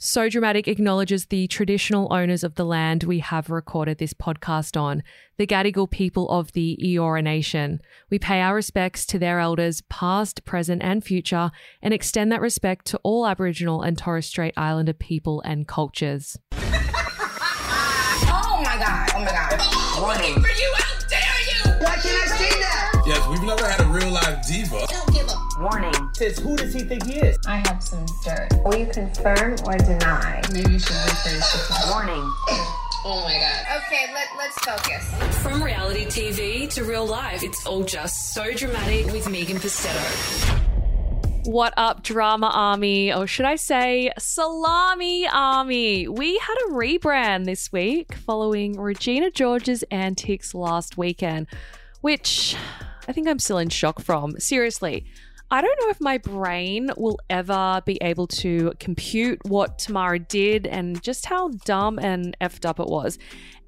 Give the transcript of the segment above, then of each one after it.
So Dramatic acknowledges the traditional owners of the land we have recorded this podcast on, the Gadigal people of the Eora Nation. We pay our respects to their elders, past, present, and future, and extend that respect to all Aboriginal and Torres Strait Islander people and cultures. Oh my god, oh my god. Warning. For you, how dare you! Why can't I see that? Yes, we've never had a real live diva. Don't give up. Warning. Says who does he think he is? I have some dirt. Will you confirm or deny? Maybe you should rephrase Warning. Oh my god. Okay, let, let's focus. From reality TV to real life, it's all just so dramatic with Megan Pustetto. What up, Drama Army? Or should I say, Salami Army? We had a rebrand this week following Regina George's antics last weekend, which I think I'm still in shock from. Seriously. I don't know if my brain will ever be able to compute what Tamara did and just how dumb and effed up it was.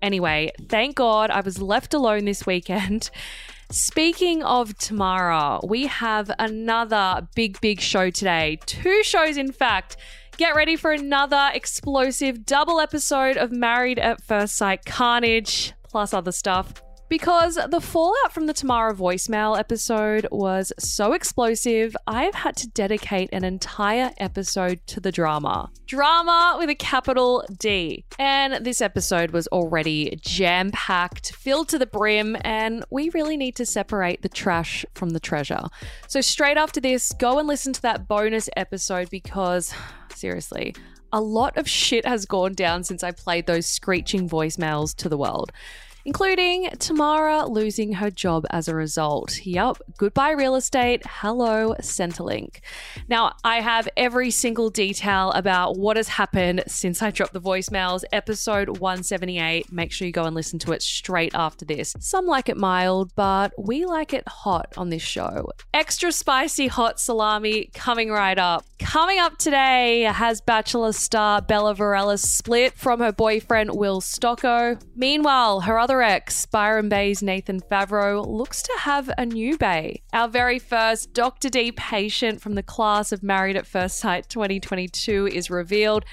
Anyway, thank God I was left alone this weekend. Speaking of Tamara, we have another big, big show today. Two shows, in fact. Get ready for another explosive double episode of Married at First Sight Carnage, plus other stuff. Because the fallout from the Tamara voicemail episode was so explosive, I've had to dedicate an entire episode to the drama. Drama with a capital D. And this episode was already jam packed, filled to the brim, and we really need to separate the trash from the treasure. So, straight after this, go and listen to that bonus episode because, seriously, a lot of shit has gone down since I played those screeching voicemails to the world including Tamara losing her job as a result. Yup, goodbye real estate, hello Centrelink. Now, I have every single detail about what has happened since I dropped the voicemails, episode 178. Make sure you go and listen to it straight after this. Some like it mild, but we like it hot on this show. Extra spicy hot salami coming right up. Coming up today has Bachelor star Bella Varelis split from her boyfriend Will Stocko. Meanwhile, her other ex, Byron Baes Nathan Favreau, looks to have a new bae. Our very first Dr. D patient from the class of Married at First Sight 2022 is revealed.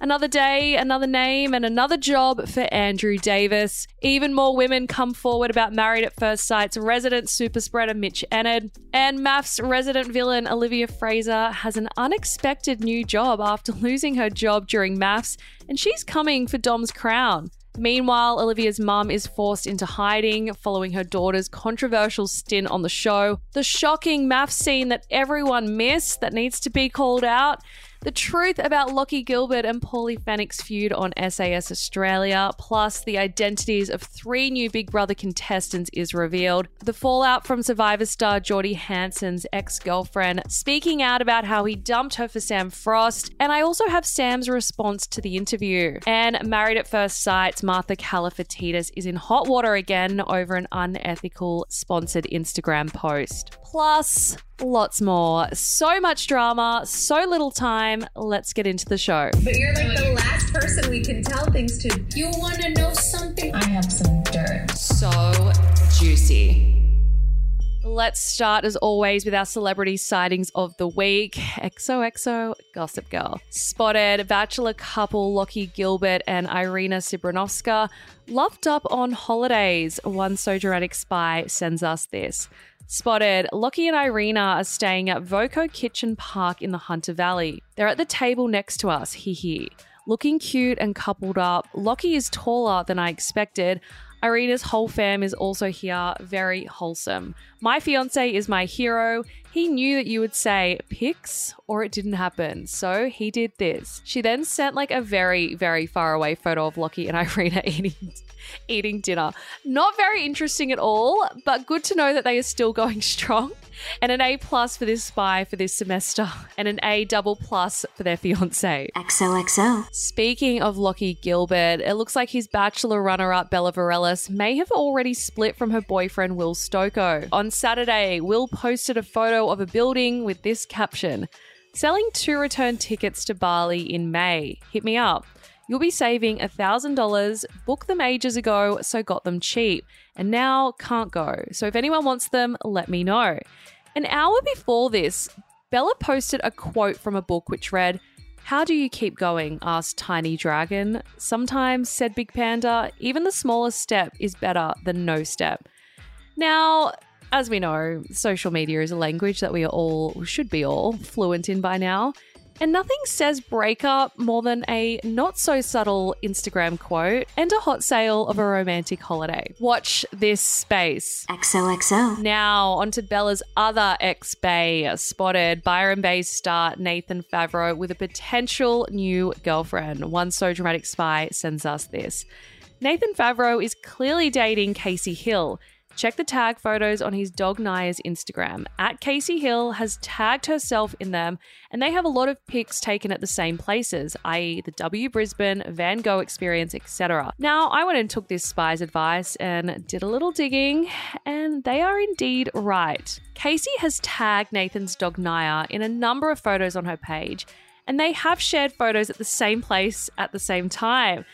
Another day, another name, and another job for Andrew Davis. Even more women come forward about Married at First Sight's resident super spreader Mitch Eynaud. And MAFS resident villain Olivia Fraser has an unexpected new job after losing her job during MAFS, and she's coming for Dom's crown. Meanwhile, Olivia's mum is forced into hiding following her daughter's controversial stint on the show. The shocking math scene that everyone missed that needs to be called out. The truth about Locky Gilbert and Paulie Fenech's feud on SAS Australia, plus the identities of three new Big Brother contestants is revealed. The fallout from Survivor star Jordie Hansen's ex girlfriend speaking out about how he dumped her for Sam Frost. And I also have Sam's response to the interview. And Married at First Sight's Martha Kalifatidis is in hot water again over an unethical sponsored Instagram post. Plus, lots more. So much drama, so little time. Let's get into the show. But you're like the last person we can tell things to. You wanna know something? I have some dirt. So juicy. Let's start, as always, with our celebrity sightings of the week. XOXO Gossip Girl. Spotted Bachelor couple Locky Gilbert and Irena Srbinovska loved up on holidays. One so dramatic spy sends us this. Spotted, Locky and Irena are staying at Voco Kirkton Park in the Hunter Valley. They're at the table next to us, hee hee. Looking cute and coupled up, Locky is taller than I expected. Irena's whole fam is also here, very wholesome. My fiance is my hero. He knew that you would say pics or it didn't happen, so he did this. She then sent like a very, very far away photo of Locky and Irena eating eating dinner. Not very interesting at all, but good to know that they are still going strong. And an A plus for this spy for this semester, and an A double plus for their fiance. XOXO. Speaking of Locky Gilbert, it looks like his bachelor runner up Bella Varelis may have already split from her boyfriend Will Stoko. On Saturday, Will posted a photo of a building with this caption Selling two return tickets to Bali in May. Hit me up. You'll be saving $1,000. Book them ages ago, so got them cheap. And now can't go. So if anyone wants them, let me know. An hour before this, Bella posted a quote from a book which read, How do you keep going? asked Tiny Dragon. Sometimes, said Big Panda, even the smallest step is better than no step. Now, as we know, social media is a language that we all, should be all, fluent in by now. And nothing says breakup more than a not so subtle Instagram quote and a hot sale of a romantic holiday. Watch this space. XOXO. Now, onto Bella's other ex Bae, spotted Byron Baes star Nathan Favreau with a potential new girlfriend. One so dramatic spy sends us this. Nathan Favreau is clearly dating Casey Hill. Check the tag photos on his dog Naya's Instagram. At Casey Hill has tagged herself in them, and they have a lot of pics taken at the same places, i.e., the W Brisbane, Van Gogh experience, etc. Now, I went and took this spy's advice and did a little digging, and they are indeed right. Casey has tagged Nathan's dog Naya in a number of photos on her page, and they have shared photos at the same place at the same time.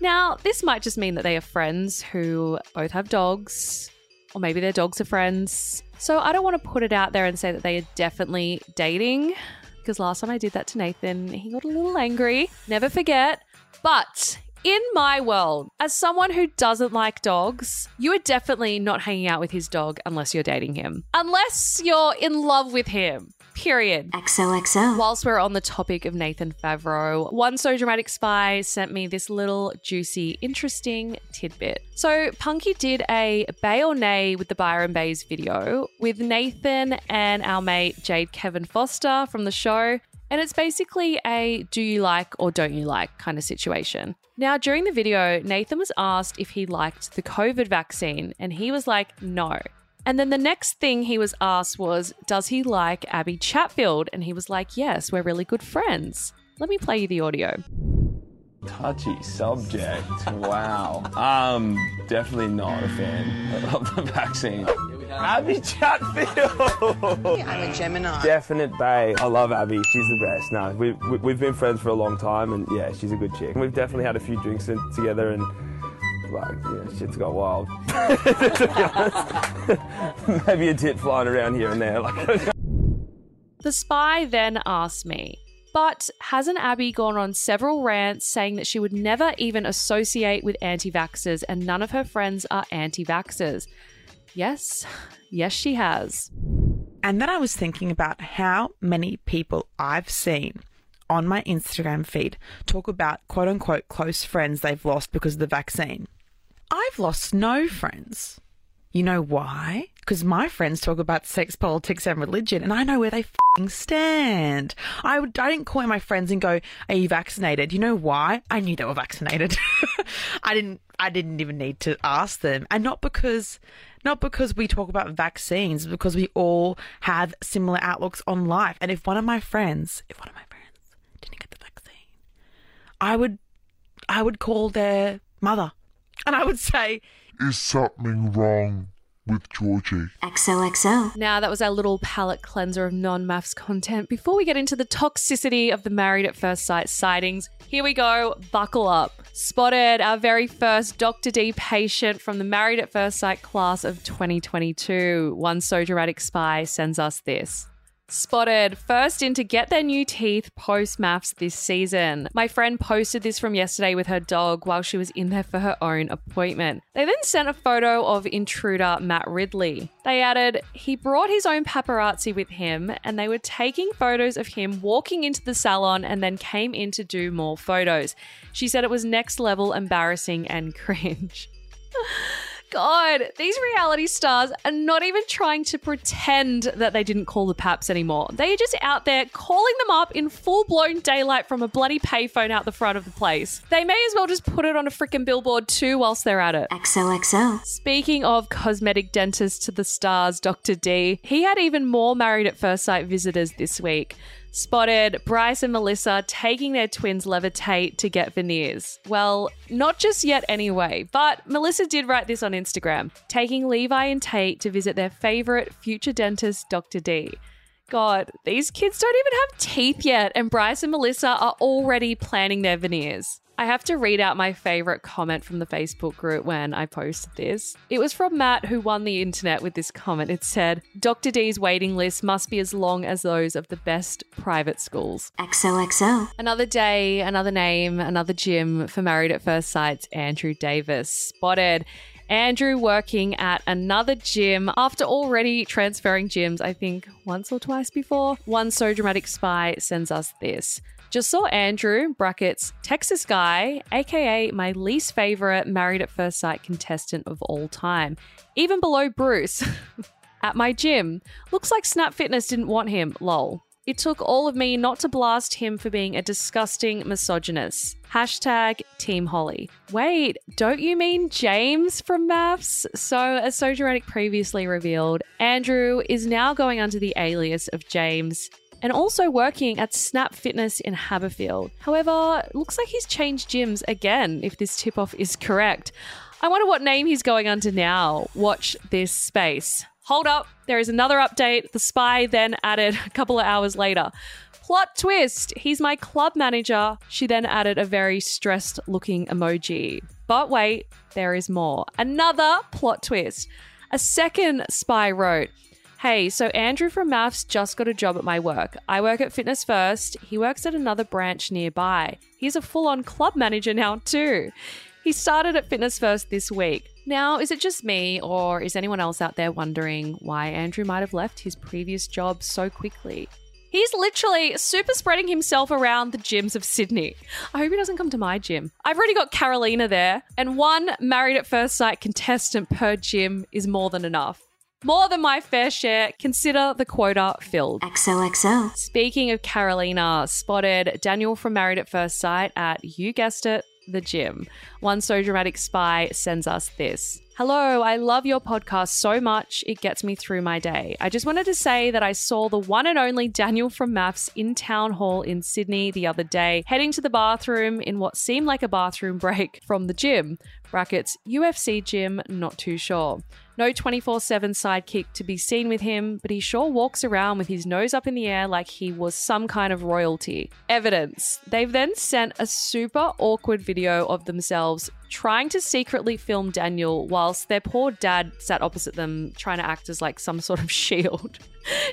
Now, this might just mean that they are friends who both have dogs, or maybe their dogs are friends. So I don't want to put it out there and say that they are definitely dating, because last time I did that to Nathan, he got a little angry. Never forget. But in my world, as someone who doesn't like dogs, you are definitely not hanging out with his dog unless you're dating him. Unless you're in love with him. Period. XOXO. Whilst we're on the topic of Nathan Favreau, one so dramatic spy sent me this little juicy, interesting tidbit. So, Punkee did a Bae or Nay with the Byron Baes video with Nathan and our mate Jade Kevin Foster from the show. And it's basically a do you like or don't you like kind of situation. Now, during the video, Nathan was asked if he liked the COVID vaccine, and he was like, no. And then the next thing he was asked was, Does he like Abby Chatfield? And he was like, Yes, we're really good friends. Let me play you the audio. Touchy subject. Wow. Um, definitely not a fan of the vaccine. Abby Chatfield. I'm a Gemini. Definite Bae. I love Abby. She's the best. No, we, we, we've been friends for a long time, and yeah, she's a good chick. We've definitely had a few drinks in, together, and like, yeah, shit's got wild. To be honest. Maybe a tit flying around here and there. Like, The spy then asked me, but hasn't Abby gone on several rants saying that she would never even associate with anti vaxxers and none of her friends are anti vaxxers? Yes, yes, she has. And then I was thinking about how many people I've seen on my Instagram feed talk about quote unquote close friends they've lost because of the vaccine. I've lost no friends. You know why? Because my friends talk about sex, politics, and religion, and I know where they stand. I, would, I didn't call my friends and go, "Are you vaccinated?" You know why? I knew they were vaccinated. I didn't. I didn't even need to ask them, and not because, not because we talk about vaccines, because we all have similar outlooks on life. And if one of my friends, if one of my friends didn't get the vaccine, I would, I would call their mother, and I would say, Is something wrong with Georgie? XOXO. Now, that was our little palate cleanser of non MAFS content. Before we get into the toxicity of the Married at First Sight sightings, here we go. Buckle up. Spotted our very first Dr. D patient from the Married at First Sight class of 2022. One so dramatic spy sends us this. Spotted first in to get their new teeth post MAFS this season. My friend posted this from yesterday with her dog while she was in there for her own appointment. They then sent a photo of intruder Matt Ridley. They added, he brought his own paparazzi with him and they were taking photos of him walking into the salon and then came in to do more photos. She said it was next level embarrassing and cringe. God, these reality stars are not even trying to pretend that they didn't call the paps anymore. They are just out there calling them up in full blown daylight from a bloody payphone out the front of the place. They may as well just put it on a freaking billboard too whilst they're at it. XOXO. Speaking of cosmetic dentist to the stars, Dr. D, he had even more married at first sight visitors this week. Spotted Bryce and Melissa taking their twins levitate to get veneers. Well, not just yet anyway, but Melissa did write this on Instagram, taking Levi and Tate to visit their favorite future dentist, Dr. D. God, these kids don't even have teeth yet, and Bryce and Melissa are already planning their veneers. I have to read out my favorite comment from the Facebook group when I posted this. It was from Matt, who won the internet with this comment. It said, Dr. D's waiting list must be as long as those of the best private schools. XOXO. Another day, another name, another gym for Married at First Sight's Andrew Davis. Spotted. Andrew working at another gym after already transferring gyms, I think once or twice before. One so dramatic spy sends us this. Just saw Andrew, brackets, Texas guy, aka my least favorite married at first sight contestant of all time, even below Bruce, at my gym. Looks like Snap Fitness didn't want him, lol. It took all of me not to blast him for being a disgusting misogynist. Hashtag Team Holly. Wait, don't you mean James from MAFS? So, as So Dramatic previously revealed, Andrew is now going under the alias of James and also working at Snap Fitness in Haberfield. However, looks like he's changed gyms again, if this tip off is correct. I wonder what name he's going under now. Watch this space. Hold up, there is another update. The spy then added a couple of hours later. Plot twist, he's my club manager. She then added a very stressed looking emoji. But wait, there is more. Another plot twist. A second spy wrote, Hey, so Andrew from MAFS just got a job at my work. I work at Fitness First. He works at another branch nearby. He's a full on club manager now, too. He started at Fitness First this week. Now, is it just me, or is anyone else out there wondering why Andrew might have left his previous job so quickly? He's literally super spreading himself around the gyms of Sydney. I hope he doesn't come to my gym. I've already got Carolina there, and one married at first sight contestant per gym is more than enough. More than my fair share. Consider the quota filled. XOXO. Speaking of Carolina, spotted Daniel from Married at First Sight at, you guessed it, the gym. One so dramatic spy sends us this. Hello, I love your podcast so much. It gets me through my day. I just wanted to say that I saw the one and only Daniel from MAFS in Town Hall in Sydney the other day, heading to the bathroom in what seemed like a bathroom break from the gym. Brackets, UFC gym, not too sure. No 24 7 sidekick to be seen with him, but he sure walks around with his nose up in the air like he was some kind of royalty. Evidence. They've then sent a super awkward video of themselves trying to secretly film Daniel whilst their poor dad sat opposite them trying to act as like some sort of shield.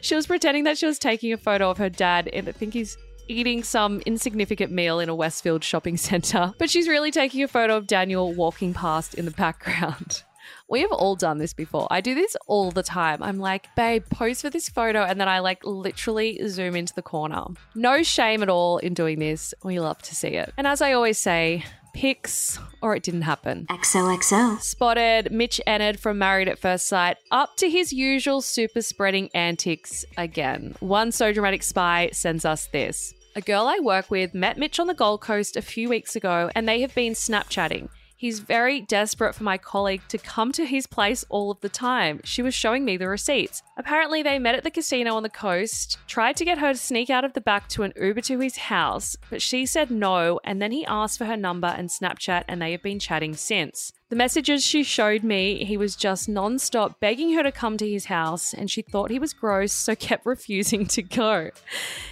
she was pretending that she was taking a photo of her dad, and I think he's eating some insignificant meal in a Westfield shopping centre, but she's really taking a photo of Daniel walking past in the background. We have all done this before. I do this all the time. I'm like, babe, pose for this photo. And then I like literally zoom into the corner. No shame at all in doing this. We love to see it. And as I always say, pics or it didn't happen. XOXO. Spotted Mitch Eynaud from Married at First Sight up to his usual super spreading antics again. One so dramatic spy sends us this. A girl I work with met Mitch on the Gold Coast a few weeks ago and they have been Snapchatting. He's very desperate for my colleague to come to his place all of the time. She was showing me the receipts. Apparently, they met at the casino on the coast, tried to get her to sneak out of the back to an Uber to his house, but she said no, and then he asked for her number and Snapchat, and they have been chatting since. The messages she showed me, he was just non-stop begging her to come to his house, and she thought he was gross, so kept refusing to go.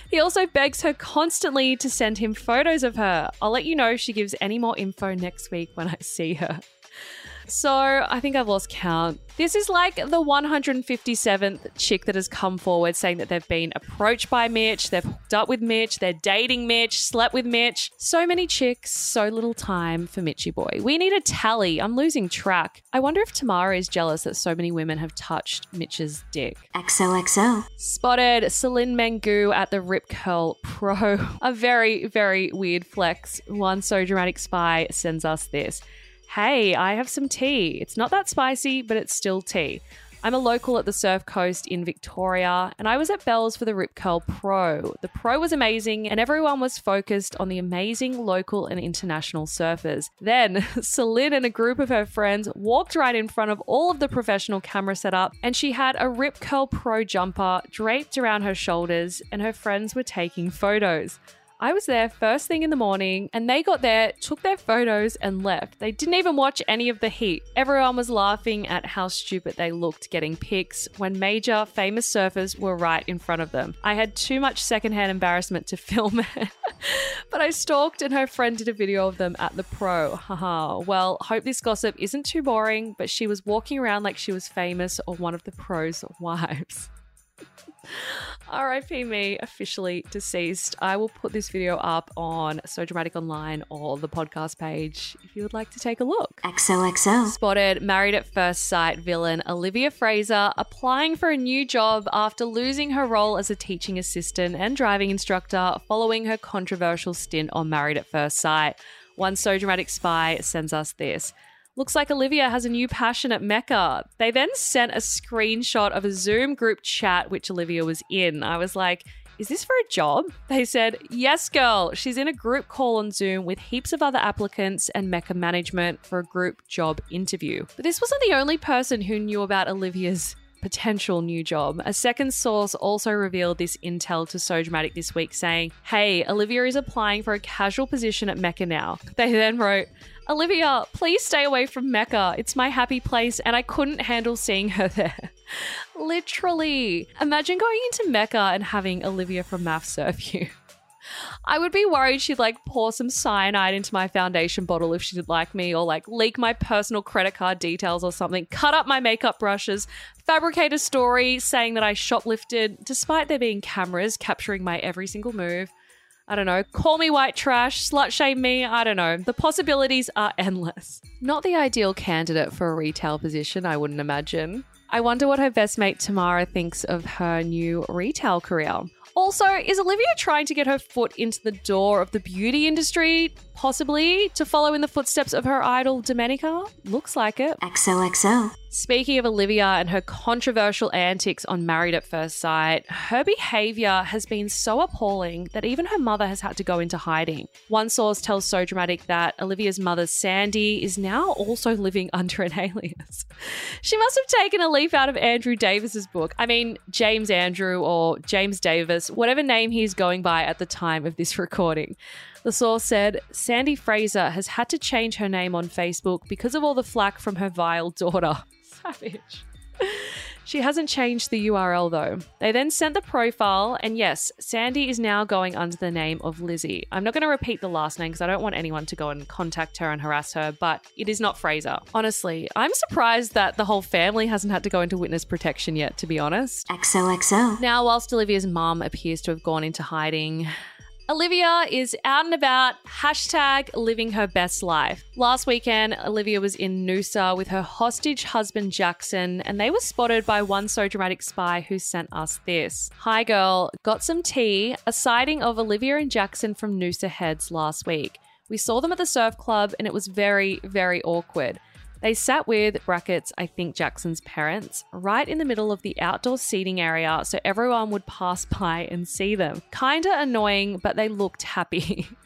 He also begs her constantly to send him photos of her. I'll let you know if she gives any more info next week when I see her. So I think I've lost count. This is like the 157th chick that has come forward saying that they've been approached by Mitch, they've hooked up with Mitch, they're dating Mitch, slept with Mitch. So many chicks, so little time for Mitchy boy. We need a tally. I'm losing track. I wonder if Tamara is jealous that so many women have touched Mitch's dick. XOXO. Spotted Selin Mengu at the Rip Curl Pro. A very, very weird flex. One so dramatic spy sends us this. Hey, I have some tea. It's not that spicy, but it's still tea. I'm a local at the Surf Coast in Victoria, and I was at Bell's for the Rip Curl Pro. The Pro was amazing, and everyone was focused on the amazing local and international surfers. Then, Selin and a group of her friends walked right in front of all of the professional camera setup, and she had a Rip Curl Pro jumper draped around her shoulders, and her friends were taking photos. I was there first thing in the morning and they got there, took their photos, and left. They didn't even watch any of the heat. Everyone was laughing at how stupid they looked getting pics when major famous surfers were right in front of them. I had too much secondhand embarrassment to film it. but I stalked and her friend did a video of them at the pro. Haha. well, hope this gossip isn't too boring, but she was walking around like she was famous or one of the pro's wives. RIP me, officially deceased. I will put this video up on So Dramatic Online or the podcast page if you would like to take a look. XOXO. Spotted married at first sight villain Olivia Fraser applying for a new job after losing her role as a teaching assistant and driving instructor following her controversial stint on Married at First Sight. One So Dramatic spy sends us this. Looks like Olivia has a new passion at Mecca. They then sent a screenshot of a Zoom group chat which Olivia was in. I was like, is this for a job? They said, yes, girl. She's in a group call on Zoom with heaps of other applicants and Mecca management for a group job interview. But this wasn't the only person who knew about Olivia's potential new job. A second source also revealed this intel to So Dramatic this week, saying, Hey, Olivia is applying for a casual position at Mecca now. They then wrote, Olivia, please stay away from Mecca. It's my happy place, and I couldn't handle seeing her there. Literally. Imagine going into Mecca and having Olivia from Math serve you. I would be worried she'd like pour some cyanide into my foundation bottle if she did like me, or like leak my personal credit card details or something, cut up my makeup brushes, fabricate a story saying that I shoplifted, despite there being cameras capturing my every single move. I don't know, call me white trash, slut shame me, I don't know. The possibilities are endless. Not the ideal candidate for a retail position, I wouldn't imagine. I wonder what her best mate Tamara thinks of her new retail career. Also, is Olivia trying to get her foot into the door of the beauty industry, possibly to follow in the footsteps of her idol Domenica? Looks like it. XOXO. Speaking of Olivia and her controversial antics on Married at First Sight, her behavior has been so appalling that even her mother has had to go into hiding. One source tells So Dramatic that Olivia's mother, Sandy, is now also living under an alias. She must have taken a leaf out of Andrew Davis's book. I mean, James Andrew or James Davis, whatever name he's going by at the time of this recording. The source said Sandy Fraser has had to change her name on Facebook because of all the flack from her vile daughter. Savage. She hasn't changed the URL though. They then sent the profile, and yes, Sandy is now going under the name of Lizzie. I'm not going to repeat the last name because I don't want anyone to go and contact her and harass her, but it is not Fraser. Honestly, I'm surprised that the whole family hasn't had to go into witness protection yet, to be honest. XOXO. Now, whilst Olivia's mum appears to have gone into hiding, Olivia is out and about, hashtag living her best life. Last weekend, Olivia was in Noosa with her hostage husband Jackson, and they were spotted by one so dramatic spy who sent us this. Hi, girl, got some tea. A sighting of Olivia and Jackson from Noosa Heads last week. We saw them at the surf club, and it was very, very awkward. They sat with, brackets, I think Jackson's parents, right in the middle of the outdoor seating area so everyone would pass by and see them. Kinda annoying, but they looked happy.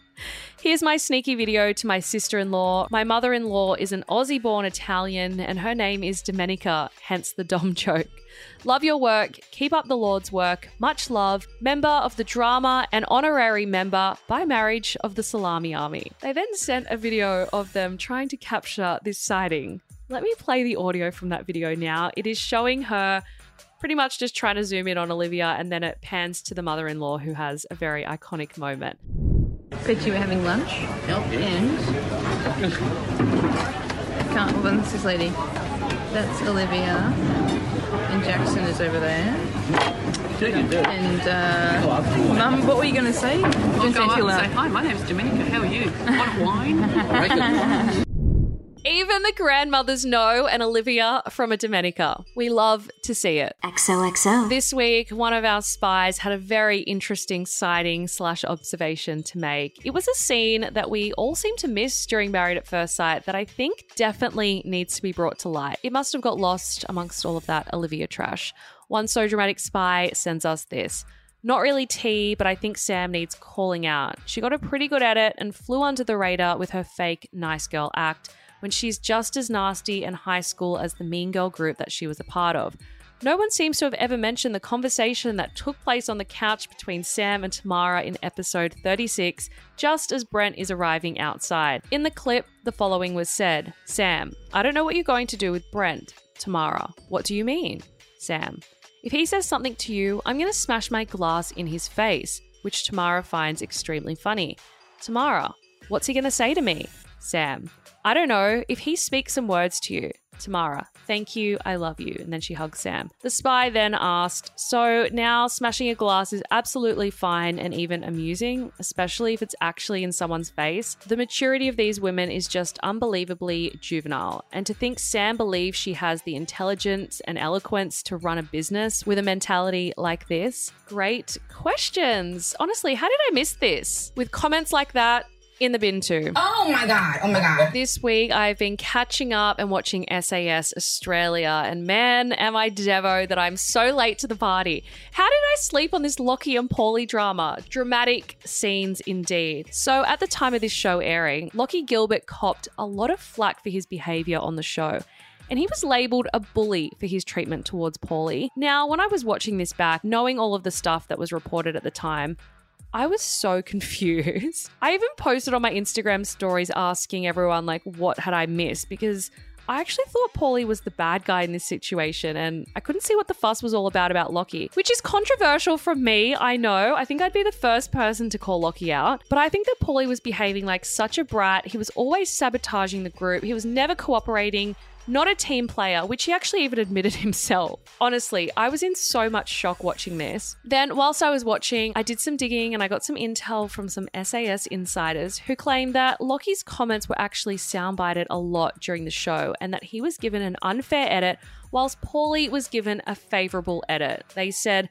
Here's my sneaky video to my sister in law. My mother in law is an Aussie born Italian and her name is Domenica, hence the Dom joke. Love your work. Keep up the Lord's work. Much love. Member of the drama and honorary member by marriage of the Salami Army. They then sent a video of them trying to capture this sighting. Let me play the audio from that video now. It is showing her pretty much just trying to zoom in on Olivia and then it pans to the mother in law who has a very iconic moment. Bet you were having lunch. Yep. And can't hold on, this is lady. That's Olivia. And Jackson is over there. And uh, Mum, what were you going to say? I'll go up and say, hi, my name's Domenica. How are you? Want wine? Even the grandmothers know and Olivia from a Domenica. We love to see it. XOXO. This week, one of our spies had a very interesting sighting slash observation to make. It was a scene that we all seem to miss during Married at First Sight that I think definitely needs to be brought to light. It must have got lost amongst all of that Olivia trash. One so dramatic spy sends us this. Not really tea, but I think Sam needs calling out. She got a pretty good at it and flew under the radar with her fake nice girl act when she's just as nasty and high school as the mean girl group that she was a part of. No one seems to have ever mentioned the conversation that took place on the couch between Sam and Tamara in episode 36, just as Brent is arriving outside. In the clip, the following was said Sam, I don't know what you're going to do with Brent. Tamara, what do you mean? Sam, if he says something to you, I'm going to smash my glass in his face, which Tamara finds extremely funny. Tamara, what's he going to say to me? Sam, I don't know. If he speaks some words to you, Tamara, thank you, I love you. And then she hugs Sam. The spy then asked, So now smashing a glass is absolutely fine and even amusing, especially if it's actually in someone's face. The maturity of these women is just unbelievably juvenile. And to think Sam believes she has the intelligence and eloquence to run a business with a mentality like this, great questions. Honestly, how did I miss this? With comments like that, in the bin too. Oh my god. Oh my god. This week I've been catching up and watching SAS Australia, and man, am I Devo that I'm so late to the party. How did I sleep on this Locky and Paulie drama? Dramatic scenes indeed. So at the time of this show airing, Locky Gilbert copped a lot of flack for his behaviour on the show. And he was labelled a bully for his treatment towards Paulie. Now, when I was watching this back, knowing all of the stuff that was reported at the time, I was so confused. I even posted on my Instagram stories asking everyone, like, what had I missed? Because I actually thought Paulie was the bad guy in this situation, and I couldn't see what the fuss was all about about Locky, which is controversial from me. I know. I think I'd be the first person to call Locky out, but I think that Paulie was behaving like such a brat. He was always sabotaging the group, he was never cooperating not a team player, which he actually even admitted himself. Honestly, I was in so much shock watching this. Then, whilst I was watching, I did some digging and I got some intel from some SAS insiders who claimed that Locky's comments were actually soundbited a lot during the show and that he was given an unfair edit whilst Paulie was given a favourable edit. They said,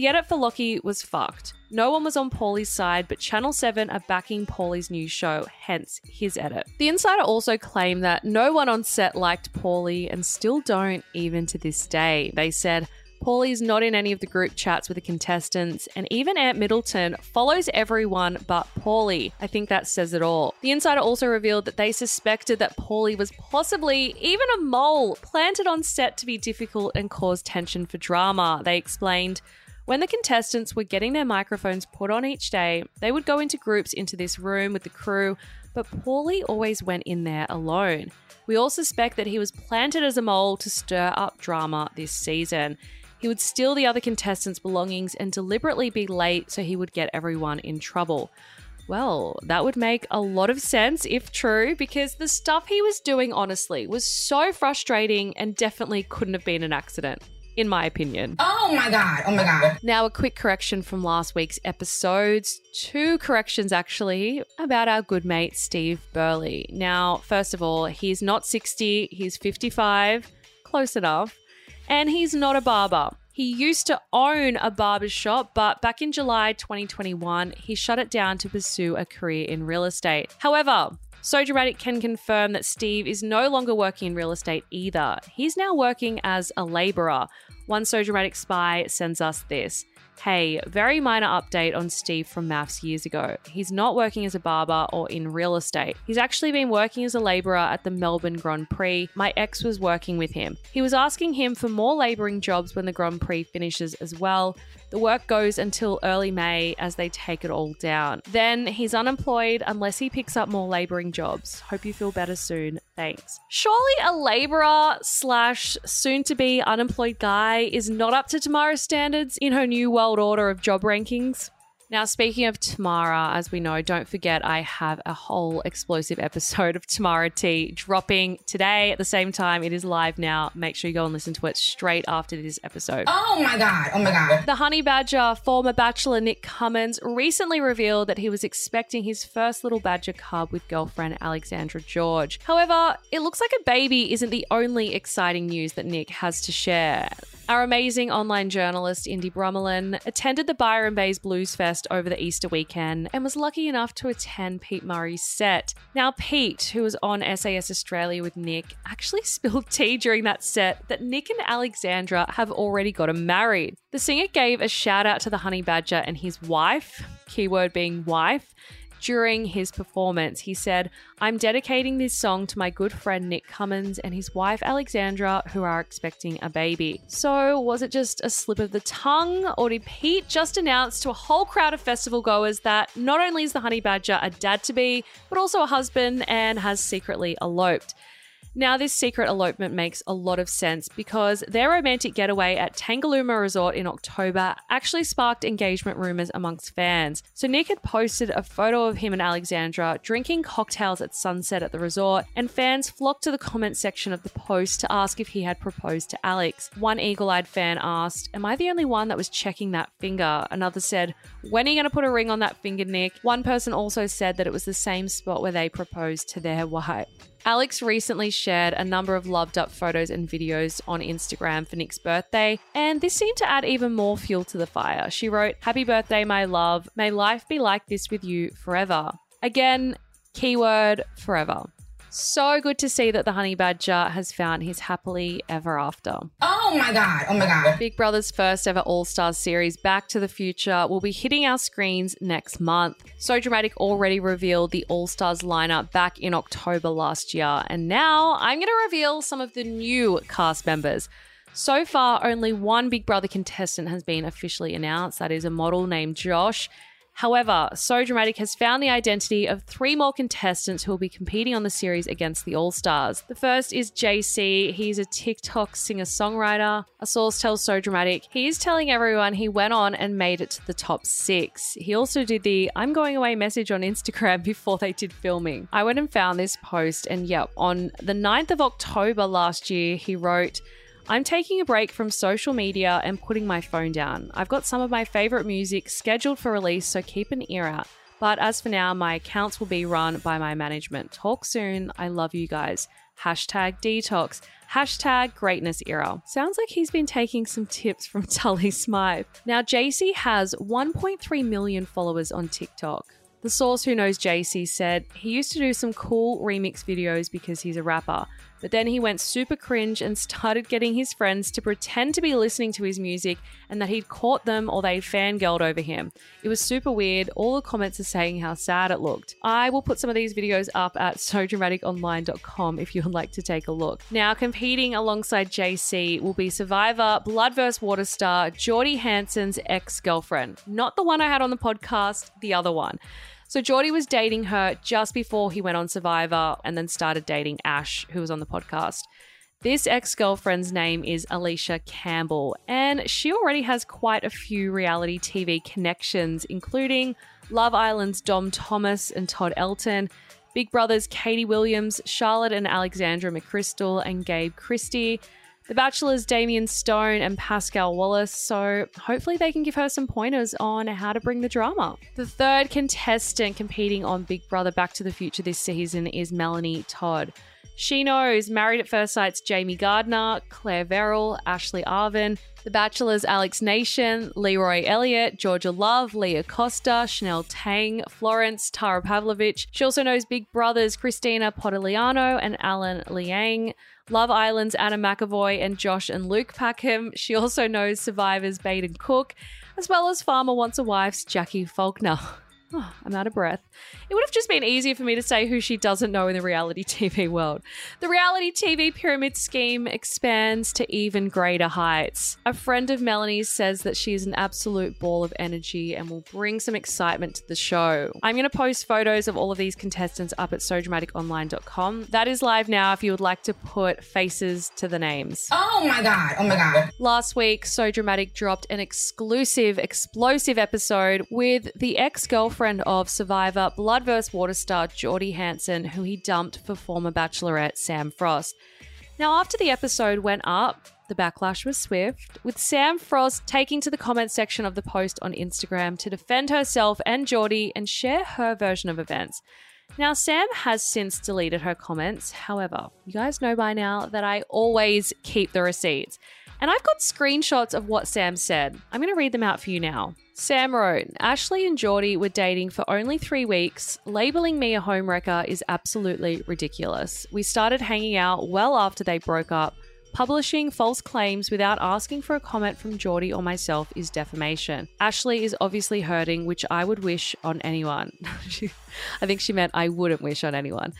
the edit for Locky was fucked. No one was on Paulie's side, but Channel 7 are backing Paulie's new show, hence his edit. The insider also claimed that no one on set liked Paulie and still don't even to this day. They said, Paulie's not in any of the group chats with the contestants, and even Ant Middleton follows everyone but Paulie. I think that says it all. The insider also revealed that they suspected that Paulie was possibly even a mole planted on set to be difficult and cause tension for drama. They explained, when the contestants were getting their microphones put on each day, they would go into groups into this room with the crew, but Paulie always went in there alone. We all suspect that he was planted as a mole to stir up drama this season. He would steal the other contestants' belongings and deliberately be late so he would get everyone in trouble. Well, that would make a lot of sense if true, because the stuff he was doing, honestly, was so frustrating and definitely couldn't have been an accident in my opinion. Oh my god. Oh my god. Now, a quick correction from last week's episodes. Two corrections, actually, about our good mate Steve Burley. Now, first of all, he's not 60, he's 55, close enough, and he's not a barber. He used to own a barber shop, but back in July 2021, he shut it down to pursue a career in real estate. However, so Dramatic can confirm that Steve is no longer working in real estate either. He's now working as a labourer. One So Dramatic spy sends us this. Hey, very minor update on Steve from MAFS years ago. He's not working as a barber or in real estate. He's actually been working as a labourer at the Melbourne Grand Prix. My ex was working with him. He was asking him for more labouring jobs when the Grand Prix finishes as well. The work goes until early May as they take it all down. Then he's unemployed unless he picks up more labouring jobs. Hope you feel better soon. Thanks. Surely a labourer slash soon to be unemployed guy is not up to Tamara's standards in her new world order of job rankings. Now, speaking of Tamara, as we know, don't forget I have a whole explosive episode of Tamara T dropping today at the same time. It is live now. Make sure you go and listen to it straight after this episode. Oh my God. Oh my God. The Honey Badger, former bachelor Nick Cummins, recently revealed that he was expecting his first little badger cub with girlfriend Alexandra George. However, it looks like a baby isn't the only exciting news that Nick has to share. Our amazing online journalist, Indy Brummelin, attended the Byron Bay's Blues Fest over the Easter weekend and was lucky enough to attend Pete Murray's set. Now, Pete, who was on SAS Australia with Nick, actually spilled tea during that set that Nick and Alexandra have already got married. The singer gave a shout out to the Honey Badger and his wife, keyword being wife, during his performance. He said, I'm dedicating this song to my good friend Nick Cummins and his wife Alexandra, who are expecting a baby. So, was it just a slip of the tongue, or did Pete just announce to a whole crowd of festival goers that not only is the honey badger a dad to be, but also a husband and has secretly eloped? Now, this secret elopement makes a lot of sense because their romantic getaway at Tangalooma Resort in October actually sparked engagement rumors amongst fans. So, Nick had posted a photo of him and Alexandra drinking cocktails at sunset at the resort, and fans flocked to the comment section of the post to ask if he had proposed to Alex. One eagle eyed fan asked, Am I the only one that was checking that finger? Another said, When are you going to put a ring on that finger, Nick? One person also said that it was the same spot where they proposed to their wife. Alex recently shared a number of loved up photos and videos on Instagram for Nick's birthday, and this seemed to add even more fuel to the fire. She wrote, Happy birthday, my love. May life be like this with you forever. Again, keyword forever. So good to see that the honey badger has found his happily ever after. Oh my god, oh my god. Big Brother's first ever All Stars series, Back to the Future, will be hitting our screens next month. So Dramatic already revealed the All Stars lineup back in October last year, and now I'm going to reveal some of the new cast members. So far, only one Big Brother contestant has been officially announced. That is a model named Josh. However, So Dramatic has found the identity of three more contestants who will be competing on the series against the All Stars. The first is JC. He's a TikTok singer songwriter. A source tells So Dramatic he is telling everyone he went on and made it to the top six. He also did the I'm going away message on Instagram before they did filming. I went and found this post, and yep, on the 9th of October last year, he wrote, I'm taking a break from social media and putting my phone down. I've got some of my favorite music scheduled for release, so keep an ear out. But as for now, my accounts will be run by my management. Talk soon. I love you guys. Hashtag detox. Hashtag greatness era. Sounds like he's been taking some tips from Tully Smyth. Now, JC has 1.3 million followers on TikTok. The source who knows JC said he used to do some cool remix videos because he's a rapper, but then he went super cringe and started getting his friends to pretend to be listening to his music and that he'd caught them or they'd fangirled over him. It was super weird. All the comments are saying how sad it looked. I will put some of these videos up at sodramaticonline.com if you would like to take a look. Now, competing alongside JC will be Survivor Blood vs. Water star Jordie Hansen's ex girlfriend. Not the one I had on the podcast, the other one. So Jordie was dating her just before he went on Survivor and then started dating Ash, who was on the podcast. This ex girlfriend's name is Alicia Campbell, and she already has quite a few reality TV connections, including Love Island's Dom Thomas and Todd Elton, Big Brother's Katie Williams, Charlotte and Alexandra McChrystal, and Gabe Christie. The Bachelor's Damien Stone and Pascal Wallace, so hopefully they can give her some pointers on how to bring the drama. The third contestant competing on Big Brother Back to the Future this season is Melanie Todd. She knows Married at First Sight's Jamie Gardner, Claire Verrill, Ashley Arvin, The Bachelor's Alex Nation, Leroy Elliott, Georgia Love, Leah Costa, Chanel Tang, Florence, Tara Pavlovich. She also knows Big Brother's Christina Podoliano and Alan Liang. Love Island's Anna McAvoy and Josh and Luke Packham. She also knows Survivor's Baden Cook, as well as Farmer Wants a Wife's Jackie Faulkner. Oh, I'm out of breath. It would have just been easier for me to say who she doesn't know in the reality TV world. The reality TV pyramid scheme expands to even greater heights. A friend of Melanie's says that she is an absolute ball of energy and will bring some excitement to the show. I'm going to post photos of all of these contestants up at sodramaticonline.com. That is live now if you would like to put faces to the names. Oh my god, oh my god. Last week, So Dramatic dropped an exclusive, explosive episode with the ex girlfriend of Survivor Blood vs. Water star Jordie Hansen, who he dumped for former Bachelorette Sam Frost. Now, after the episode went up, the backlash was swift, with Sam Frost taking to the comment section of the post on Instagram to defend herself and Jordie and share her version of events. Now, Sam has since deleted her comments. However, you guys know by now that I always keep the receipts. And I've got screenshots of what Sam said. I'm going to read them out for you now. Sam wrote, Ashley and Jordie were dating for only three weeks. Labeling me a homewrecker is absolutely ridiculous. We started hanging out well after they broke up. Publishing false claims without asking for a comment from Jordie or myself is defamation. Ashley is obviously hurting, which I would wish on anyone. I think she meant I wouldn't wish on anyone.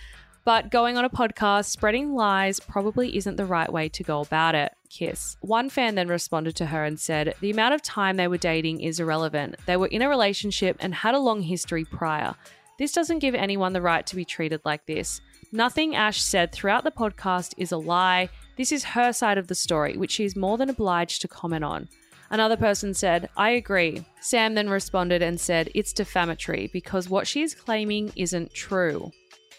But going on a podcast, spreading lies probably isn't the right way to go about it. Kiss. One fan then responded to her and said, The amount of time they were dating is irrelevant. They were in a relationship and had a long history prior. This doesn't give anyone the right to be treated like this. Nothing Ash said throughout the podcast is a lie. This is her side of the story, which she is more than obliged to comment on. Another person said, I agree. Sam then responded and said, It's defamatory because what she is claiming isn't true.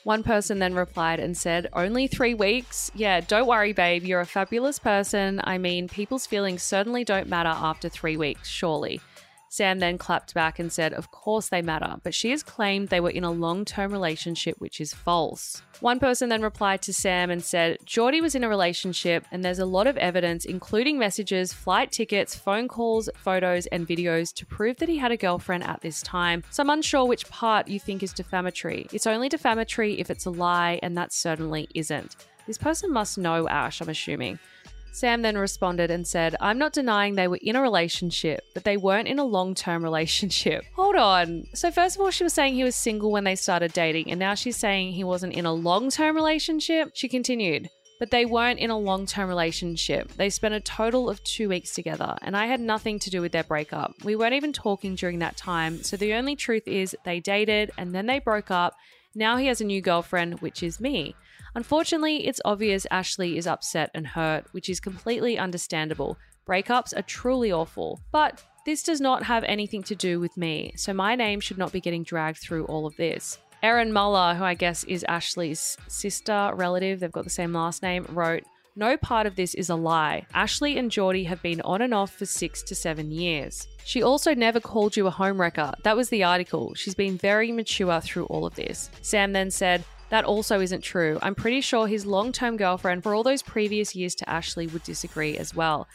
One person then replied and said, Only three weeks? Yeah, don't worry, babe. You're a fabulous person. I mean, people's feelings certainly don't matter after three weeks, surely. Sam then clapped back and said, Of course they matter, but she has claimed they were in a long term relationship, which is false. One person then replied to Sam and said, Jordie was in a relationship, and there's a lot of evidence, including messages, flight tickets, phone calls, photos, and videos to prove that he had a girlfriend at this time. So I'm unsure which part you think is defamatory. It's only defamatory if it's a lie, and that certainly isn't. This person must know Ash, I'm assuming. Sam then responded and said, I'm not denying they were in a relationship, but they weren't in a long term relationship. Hold on. So, first of all, she was saying he was single when they started dating, and now she's saying he wasn't in a long term relationship. She continued, but they weren't in a long term relationship. They spent a total of two weeks together, and I had nothing to do with their breakup. We weren't even talking during that time, so the only truth is they dated and then they broke up. Now he has a new girlfriend, which is me. Unfortunately, it's obvious Ashley is upset and hurt, which is completely understandable. Breakups are truly awful. But this does not have anything to do with me, so my name should not be getting dragged through all of this. Erin Muller, who I guess is Ashley's sister, relative, they've got the same last name, wrote, no part of this is a lie. Ashley and Jordie have been on and off for six to seven years. She also never called you a homewrecker. That was the article. She's been very mature through all of this. Sam then said, that also isn't true. I'm pretty sure his long term girlfriend for all those previous years to Ashley would disagree as well.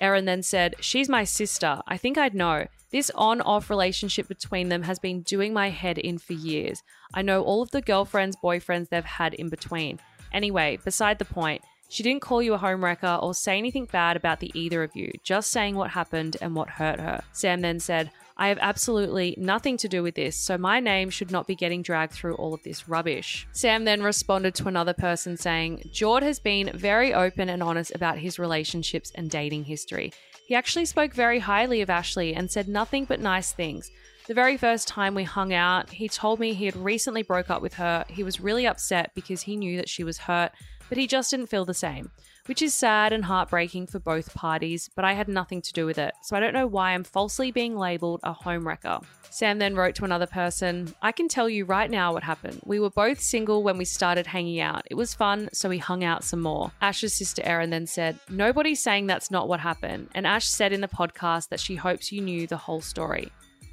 Erin then said, She's my sister. I think I'd know. This on off relationship between them has been doing my head in for years. I know all of the girlfriends, boyfriends they've had in between. Anyway, beside the point, she didn't call you a homewrecker or say anything bad about the either of you, just saying what happened and what hurt her. Sam then said, I have absolutely nothing to do with this, so my name should not be getting dragged through all of this rubbish. Sam then responded to another person saying, Jord has been very open and honest about his relationships and dating history. He actually spoke very highly of Ashley and said nothing but nice things. The very first time we hung out, he told me he had recently broke up with her. He was really upset because he knew that she was hurt, but he just didn't feel the same, which is sad and heartbreaking for both parties, but I had nothing to do with it, so I don't know why I'm falsely being labelled a homewrecker. Sam then wrote to another person, I can tell you right now what happened. We were both single when we started hanging out. It was fun, so we hung out some more. Ash's sister Erin then said, Nobody's saying that's not what happened. And Ash said in the podcast that she hopes you knew the whole story.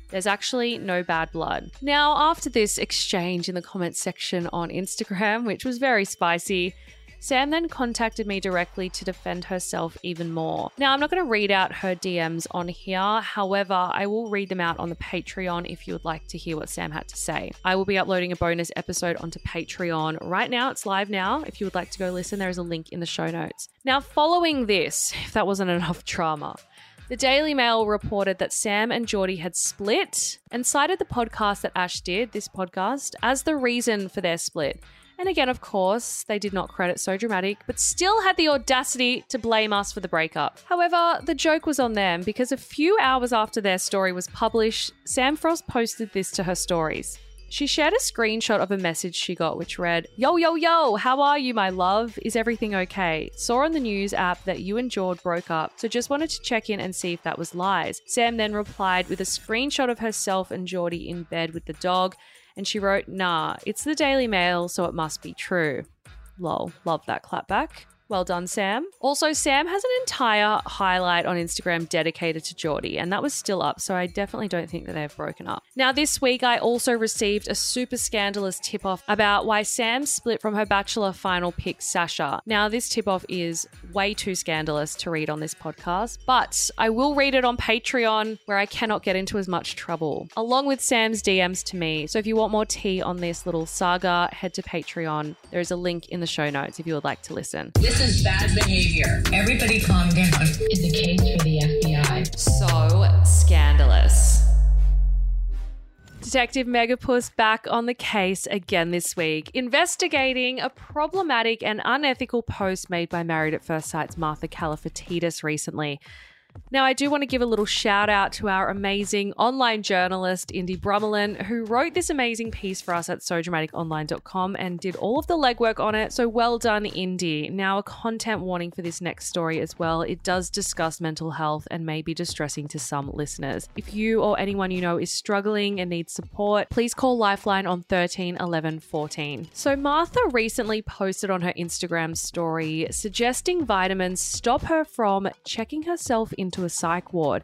There's actually no bad blood. Now, after this exchange in the comments section on Instagram, which was very spicy, Sam then contacted me directly to defend herself even more. Now, I'm not going to read out her DMs on here. However, I will read them out on the Patreon if you would like to hear what Sam had to say. I will be uploading a bonus episode onto Patreon right now. It's live now. If you would like to go listen, there is a link in the show notes. Now, following this, if that wasn't enough trauma, the Daily Mail reported that Sam and Jordie had split and cited the podcast that Ash did, this podcast, as the reason for their split. And again, of course, they did not credit So Dramatic, but still had the audacity to blame us for the breakup. However, the joke was on them because a few hours after their story was published, Sam Frost posted this to her stories. She shared a screenshot of a message she got which read, Yo, yo, yo, how are you, my love? Is everything okay? Saw on the news app that you and Jord broke up, so just wanted to check in and see if that was lies. Sam then replied with a screenshot of herself and Jordie in bed with the dog, and she wrote, Nah, it's the Daily Mail, so it must be true. Lol, love that clapback. Well done, Sam. Also, Sam has an entire highlight on Instagram dedicated to Jordie, and that was still up, so I definitely don't think that they've broken up. Now, this week I also received a super scandalous tip off about why Sam split from her Bachelor final pick, Sasha. Now, this tip off is way too scandalous to read on this podcast, but I will read it on Patreon where I cannot get into as much trouble, along with Sam's DMs to me. So if you want more tea on this little saga, head to Patreon. There is a link in the show notes if you would like to listen. This is bad behavior. Everybody calm down. Is a case for the FBI. So scandalous. Detective Megapus back on the case again this week, investigating a problematic and unethical post made by Married at First Sight's Martha Kalifatidis recently. Now, I do want to give a little shout out to our amazing online journalist, Indy Brummelin, who wrote this amazing piece for us at SoDramaticOnline.com and did all of the legwork on it. So well done, Indy. Now, a content warning for this next story as well. It does discuss mental health and may be distressing to some listeners. If you or anyone you know is struggling and needs support, please call Lifeline on 13 11 14. So, Martha recently posted on her Instagram story suggesting vitamins stop her from checking herself in into a psych ward.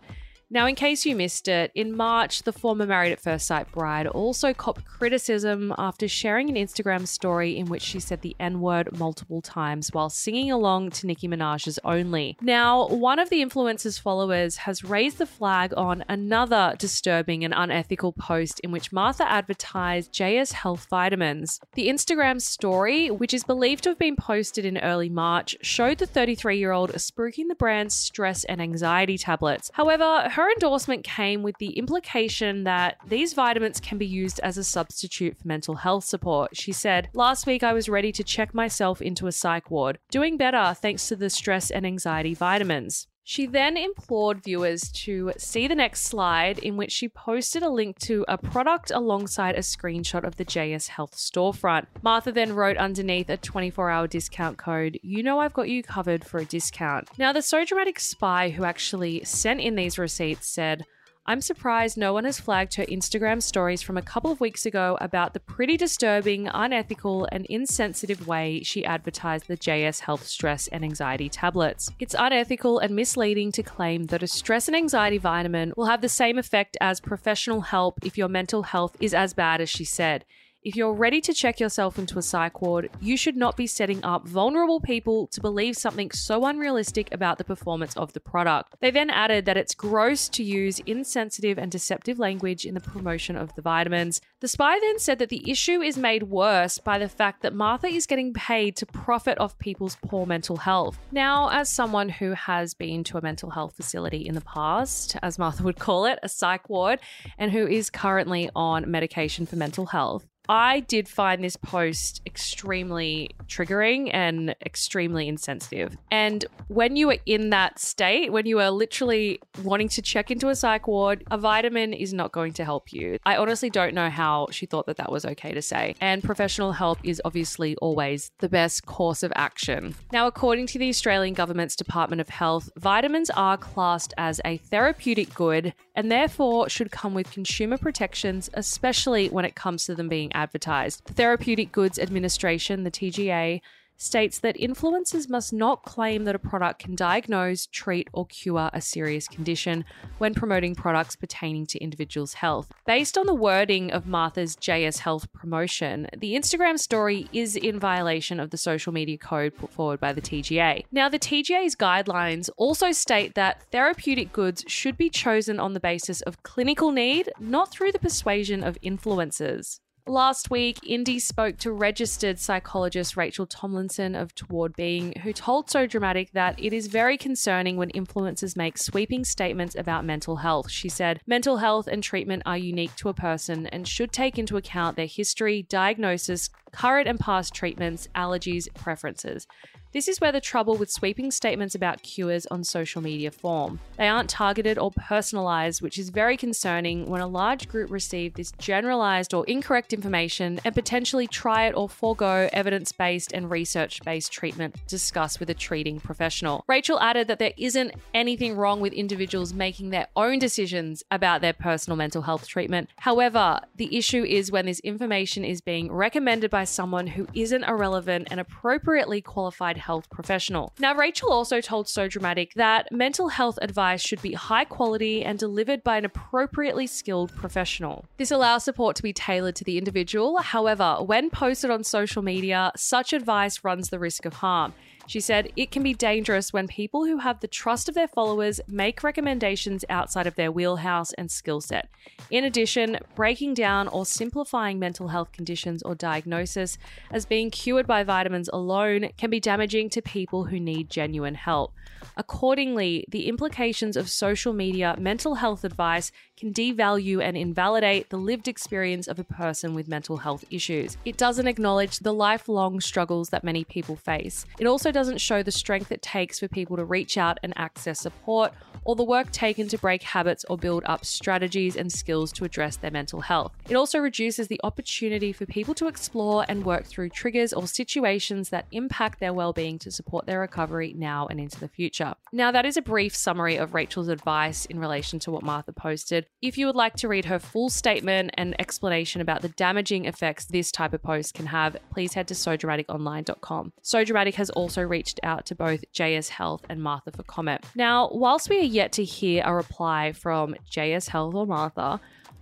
Now, in case you missed it, in March, the former Married at First Sight bride also copped criticism after sharing an Instagram story in which she said the N word multiple times while singing along to Nicki Minaj's Only. Now, one of the influencer's followers has raised the flag on another disturbing and unethical post in which Martha advertised JS Health vitamins. The Instagram story, which is believed to have been posted in early March, showed the 33 year old spruiking the brand's stress and anxiety tablets. However, her her endorsement came with the implication that these vitamins can be used as a substitute for mental health support. She said, Last week I was ready to check myself into a psych ward, doing better thanks to the stress and anxiety vitamins. She then implored viewers to see the next slide, in which she posted a link to a product alongside a screenshot of the JS Health storefront. Martha then wrote underneath a 24 hour discount code, You know I've got you covered for a discount. Now, the So Dramatic spy who actually sent in these receipts said, I'm surprised no one has flagged her Instagram stories from a couple of weeks ago about the pretty disturbing, unethical, and insensitive way she advertised the JS Health stress and anxiety tablets. It's unethical and misleading to claim that a stress and anxiety vitamin will have the same effect as professional help if your mental health is as bad as she said. If you're ready to check yourself into a psych ward, you should not be setting up vulnerable people to believe something so unrealistic about the performance of the product. They then added that it's gross to use insensitive and deceptive language in the promotion of the vitamins. The spy then said that the issue is made worse by the fact that Martha is getting paid to profit off people's poor mental health. Now, as someone who has been to a mental health facility in the past, as Martha would call it, a psych ward, and who is currently on medication for mental health, I did find this post extremely triggering and extremely insensitive. And when you are in that state, when you are literally wanting to check into a psych ward, a vitamin is not going to help you. I honestly don't know how she thought that that was okay to say. And professional help is obviously always the best course of action. Now, according to the Australian Government's Department of Health, vitamins are classed as a therapeutic good and therefore should come with consumer protections, especially when it comes to them being advertised. The Therapeutic Goods Administration, the TGA, states that influencers must not claim that a product can diagnose, treat, or cure a serious condition when promoting products pertaining to individuals' health. Based on the wording of Martha's JS Health promotion, the Instagram story is in violation of the social media code put forward by the TGA. Now, the TGA's guidelines also state that therapeutic goods should be chosen on the basis of clinical need, not through the persuasion of influencers. Last week, Indy spoke to registered psychologist Rachel Tomlinson of Toward Being, who told So Dramatic that it is very concerning when influencers make sweeping statements about mental health. She said, Mental health and treatment are unique to a person and should take into account their history, diagnosis, current and past treatments, allergies, preferences. This is where the trouble with sweeping statements about cures on social media form. They aren't targeted or personalized, which is very concerning when a large group receive this generalized or incorrect information and potentially try it or forego evidence based and research based treatment discussed with a treating professional. Rachel added that there isn't anything wrong with individuals making their own decisions about their personal mental health treatment. However, the issue is when this information is being recommended by someone who isn't a relevant and appropriately qualified health professional. Now, Rachel also told So Dramatic that mental health advice should be high quality and delivered by an appropriately skilled professional. This allows support to be tailored to the individual. However, when posted on social media, such advice runs the risk of harm. She said, It can be dangerous when people who have the trust of their followers make recommendations outside of their wheelhouse and skill set. In addition, breaking down or simplifying mental health conditions or diagnosis as being cured by vitamins alone can be damaging to people who need genuine help. Accordingly, the implications of social media mental health advice can devalue and invalidate the lived experience of a person with mental health issues. It doesn't acknowledge the lifelong struggles that many people face. It also doesn't show the strength it takes for people to reach out and access support or the work taken to break habits or build up strategies and skills to address their mental health. It also reduces the opportunity for people to explore and work through triggers or situations that impact their well-being to support their recovery now and into the future. Now, that is a brief summary of Rachel's advice in relation to what Martha posted. If you would like to read her full statement and explanation about the damaging effects this type of post can have, please head to sodramaticonline.com. So Dramatic has also reached out to both JS Health and Martha for comment. Now, whilst we are yet to hear a reply from JS Health or Martha,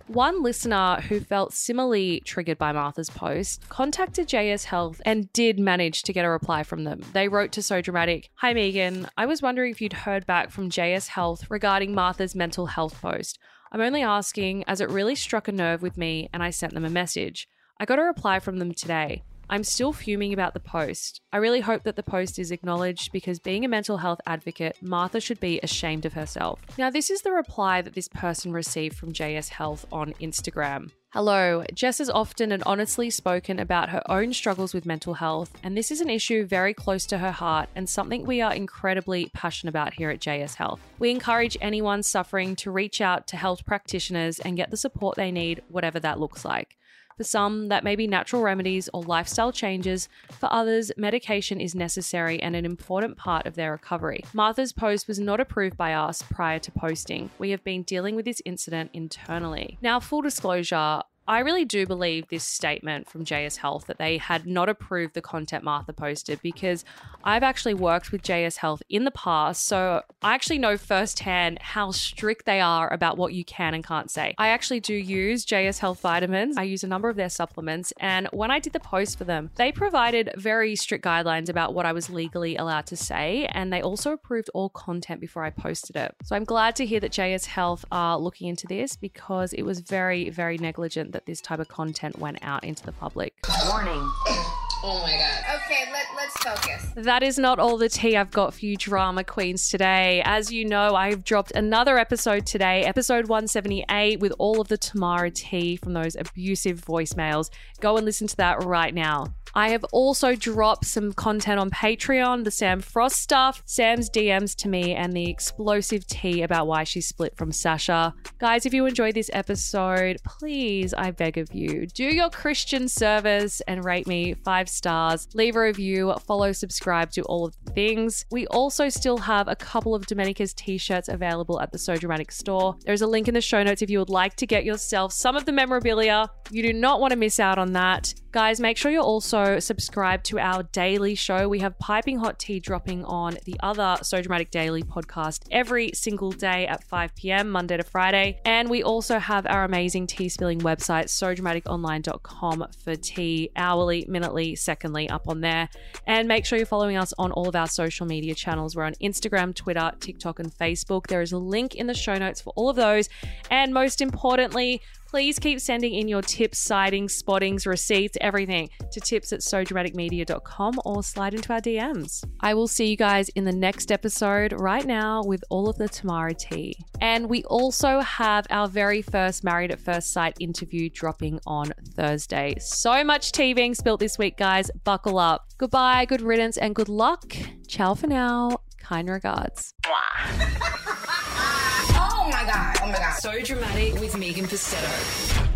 one listener who felt similarly triggered by Martha's post contacted JS Health and did manage to get a reply from them. They wrote to So Dramatic Hi Megan, I was wondering if you'd heard back from JS Health regarding Martha's mental health post. I'm only asking as it really struck a nerve with me and I sent them a message. I got a reply from them today. I'm still fuming about the post. I really hope that the post is acknowledged because being a mental health advocate, Martha should be ashamed of herself. Now, this is the reply that this person received from JS Health on Instagram. Hello, Jess has often and honestly spoken about her own struggles with mental health, and this is an issue very close to her heart and something we are incredibly passionate about here at JS Health. We encourage anyone suffering to reach out to health practitioners and get the support they need, whatever that looks like. For some, that may be natural remedies or lifestyle changes. For others, medication is necessary and an important part of their recovery. Martha's post was not approved by us prior to posting. We have been dealing with this incident internally. Now, full disclosure, I really do believe this statement from JS Health that they had not approved the content Martha posted because I've actually worked with JS Health in the past. So I actually know firsthand how strict they are about what you can and can't say. I actually do use JS Health vitamins, I use a number of their supplements. And when I did the post for them, they provided very strict guidelines about what I was legally allowed to say. And they also approved all content before I posted it. So I'm glad to hear that JS Health are looking into this because it was very, very negligent that this type of content went out into the public. Warning. Oh my god. Okay, let, let's focus. That is not all the tea I've got for you, drama queens, today. As you know, I've dropped another episode today, episode 178, with all of the Tamara tea from those abusive voicemails. Go and listen to that right now. I have also dropped some content on Patreon, the Sam Frost stuff, Sam's DMs to me, and the explosive tea about why she split from Sasha. Guys, if you enjoyed this episode, please, I beg of you, do your Christian service and rate me five stars. Leave a review, follow, subscribe to all of the things. We also still have a couple of Domenica's t shirts available at the So Dramatic store. There's a link in the show notes if you would like to get yourself some of the memorabilia. You do not want to miss out on that. Guys, make sure you're also subscribed to our daily show. We have Piping Hot Tea dropping on the other So Dramatic Daily podcast every single day at 5 p.m., Monday to Friday. And we also have our amazing tea spilling website, sodramaticonline.com, for tea hourly, minutely, secondly up on there. And make sure you're following us on all of our social media channels. We're on Instagram, Twitter, TikTok, and Facebook. There is a link in the show notes for all of those. And most importantly, please keep sending in your tips, sightings, spottings, receipts, everything to tips at sodramaticmedia.com or slide into our DMs. I will see you guys in the next episode right now with all of the Tamara tea. And we also have our very first Married at First Sight interview dropping on Thursday. So much tea being spilt this week, guys. Buckle up. Goodbye, good riddance, and good luck. Ciao for now. Kind regards. Oh my god. Oh my god. So dramatic with Megan Pustetto.